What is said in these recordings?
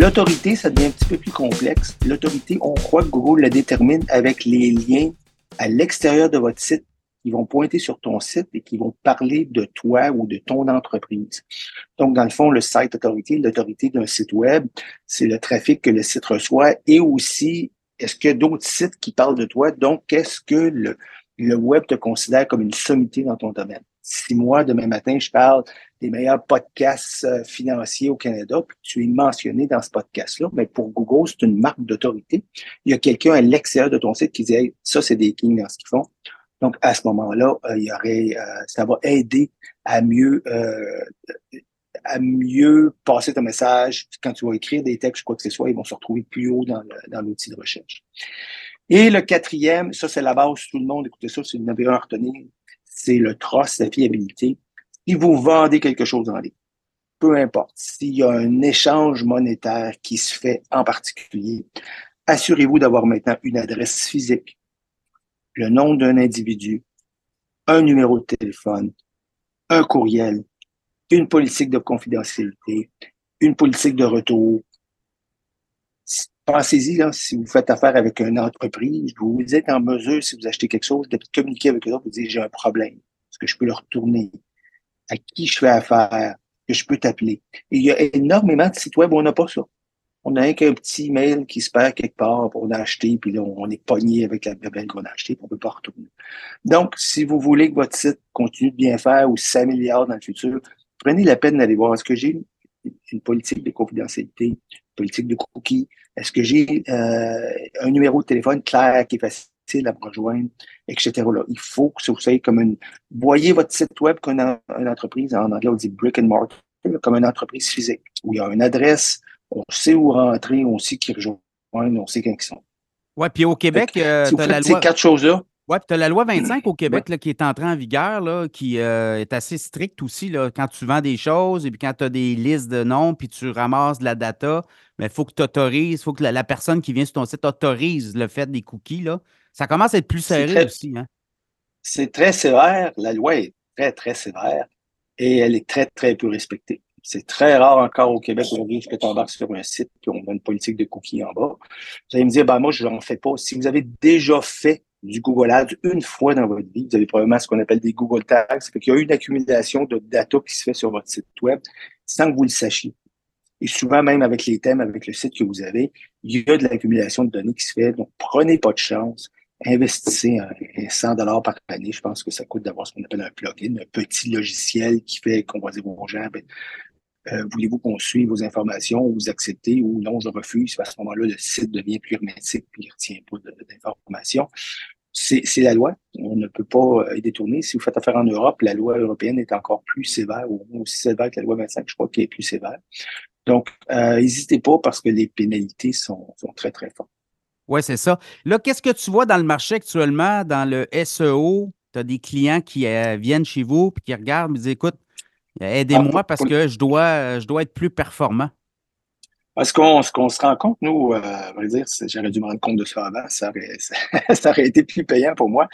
L'autorité, ça devient un petit peu plus complexe. L'autorité, on croit que Google la détermine avec les liens à l'extérieur de votre site qui vont pointer sur ton site et qui vont parler de toi ou de ton entreprise. Donc, dans le fond, le site autorité, l'autorité d'un site web, c'est le trafic que le site reçoit et aussi, est-ce qu'il y a d'autres sites qui parlent de toi? Donc, est-ce que le web te considère comme une sommité dans ton domaine? Si moi, demain matin, je parle des meilleurs podcasts euh, financiers au Canada, puis tu es mentionné dans ce podcast-là, mais pour Google, c'est une marque d'autorité. Il y a quelqu'un à l'extérieur de ton site qui dit ça, c'est des kings dans ce qu'ils font. Donc, à ce moment-là, euh, il y aurait, euh, ça va aider à mieux, euh, à mieux passer ton message. Quand tu vas écrire des textes, quoi que ce soit, ils vont se retrouver plus haut dans, l'outil de recherche. Et le quatrième, ça c'est la base, tout le monde, écoutez ça, c'est une avez un à retenir, c'est le trust, la fiabilité. Si vous vendez quelque chose en ligne, peu importe, s'il y a un échange monétaire qui se fait en particulier, assurez-vous d'avoir maintenant une adresse physique le nom d'un individu, un numéro de téléphone, un courriel, une politique de confidentialité, une politique de retour. Pensez-y, si vous faites affaire avec une entreprise, vous êtes en mesure, si vous achetez quelque chose, de communiquer avec eux, vous dire j'ai un problème. Est-ce que je peux le retourner? À qui je fais affaire? Que je peux t'appeler? Il y a énormément de sites web où on n'a pas ça on a qu'un petit mail qui se perd quelque part, pour on a acheté, puis là, on est pogné avec la bébelle qu'on a acheté, puis on peut pas retourner. Donc, si vous voulez que votre site continue de bien faire ou s'améliore dans le futur, prenez la peine d'aller voir. Est-ce que j'ai une politique de confidentialité, une politique de cookies? Est-ce que j'ai euh, un numéro de téléphone clair qui est facile à me rejoindre, etc. Là, il faut que vous soyez comme une... Voyez votre site web comme une, entreprise, en anglais on dit brick and mortar, comme une entreprise physique, où il y a une adresse, on sait où rentrer, on sait qui rejoindre, on sait quand ils sont. Oui, puis au Québec, euh, tu as la loi. Ces quatre choses-là. Oui, puis tu as la loi 25 au Québec là, qui est entrée en vigueur, là, qui euh, est assez stricte aussi. Là, quand tu vends des choses et puis quand tu as des listes de noms puis tu ramasses de la data, il faut que tu autorises, il faut que la, personne qui vient sur ton site autorise le fait des cookies. Là. Ça commence à être plus serré aussi. Hein? C'est très sévère. La loi est très, très sévère et elle est très, très peu respectée. C'est très rare encore au Québec aujourd'hui que tu embarques sur un site et on a une politique de cookies en bas. Vous allez me dire, ben moi, je n'en fais pas. Si vous avez déjà fait du Google Ads une fois dans votre vie, vous avez probablement ce qu'on appelle des Google Tags. C'est qu'il y a une accumulation de data qui se fait sur votre site web sans que vous le sachiez. Et souvent, même avec les thèmes, avec le site que vous avez, il y a de l'accumulation de données qui se fait. Donc, prenez pas de chance. Investissez 100 dollars par année. Je pense que ça coûte d'avoir ce qu'on appelle un plugin, un petit logiciel qui fait qu'on va dire aux gens, ben, euh, voulez-vous qu'on suive vos informations, vous acceptez ou non, je refuse. À ce moment-là, le site devient plus hermétique puis il ne retient pas d'informations. C'est la loi. On ne peut pas euh, y détourner. Si vous faites affaire en Europe, la loi européenne est encore plus sévère, ou aussi sévère que la loi 25, je crois qu'elle est plus sévère. Donc, euh, n'hésitez pas parce que les pénalités sont, très, très fortes. Oui, c'est ça. Là, qu'est-ce que tu vois dans le marché actuellement, dans le SEO? Tu as des clients qui viennent chez vous et qui regardent et disent écoute, Aidez-moi parce que je dois, je dois être plus performant. Ce qu'on se rend compte, nous, euh, dire, j'aurais dû me rendre compte de ça avant, ça aurait, ça, aurait été plus payant pour moi.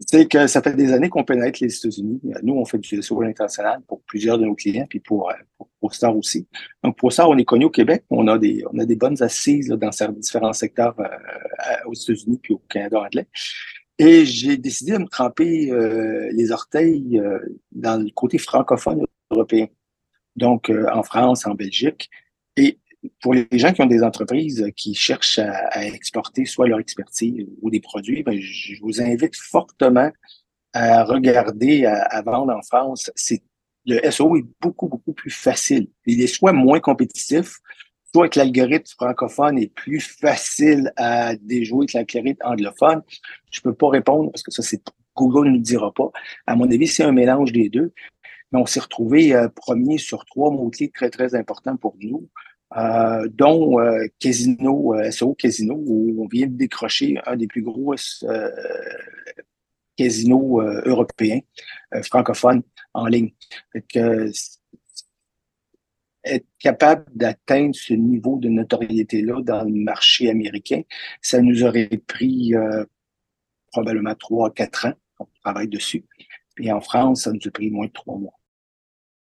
C'est que ça fait des années qu'on pénètre les États-Unis. Nous, on fait du SEO international pour plusieurs de nos clients, puis pour, pour, pour Star aussi. Donc, pour ça, on est connu au Québec. On a des, on a des bonnes assises dans différents secteurs euh, aux États-Unis puis au Canada anglais. Et j'ai décidé de me tremper euh, les orteils euh, dans le côté francophone européen. Donc, euh, en France, en Belgique. Et pour les gens qui ont des entreprises qui cherchent à, exporter soit leur expertise ou des produits, ben, je vous invite fortement à regarder, à, vendre en France. Le SEO est beaucoup, beaucoup plus facile. Il est soit moins compétitif, soit que l'algorithme francophone est plus facile à déjouer que l'algorithme anglophone. Je peux pas répondre parce que ça, c'est Google ne nous dira pas. À mon avis, c'est un mélange des deux. Mais on s'est retrouvé euh, premier sur trois mots-clés très, très importants pour nous, euh, dont euh, Casino, SEO Casino, où on vient de décrocher un des plus gros casinos européens francophones en ligne être capable d'atteindre ce niveau de notoriété-là dans le marché américain, ça nous aurait pris euh, probablement trois, quatre ans. On travaille dessus. Et en France, ça nous a pris moins de trois mois.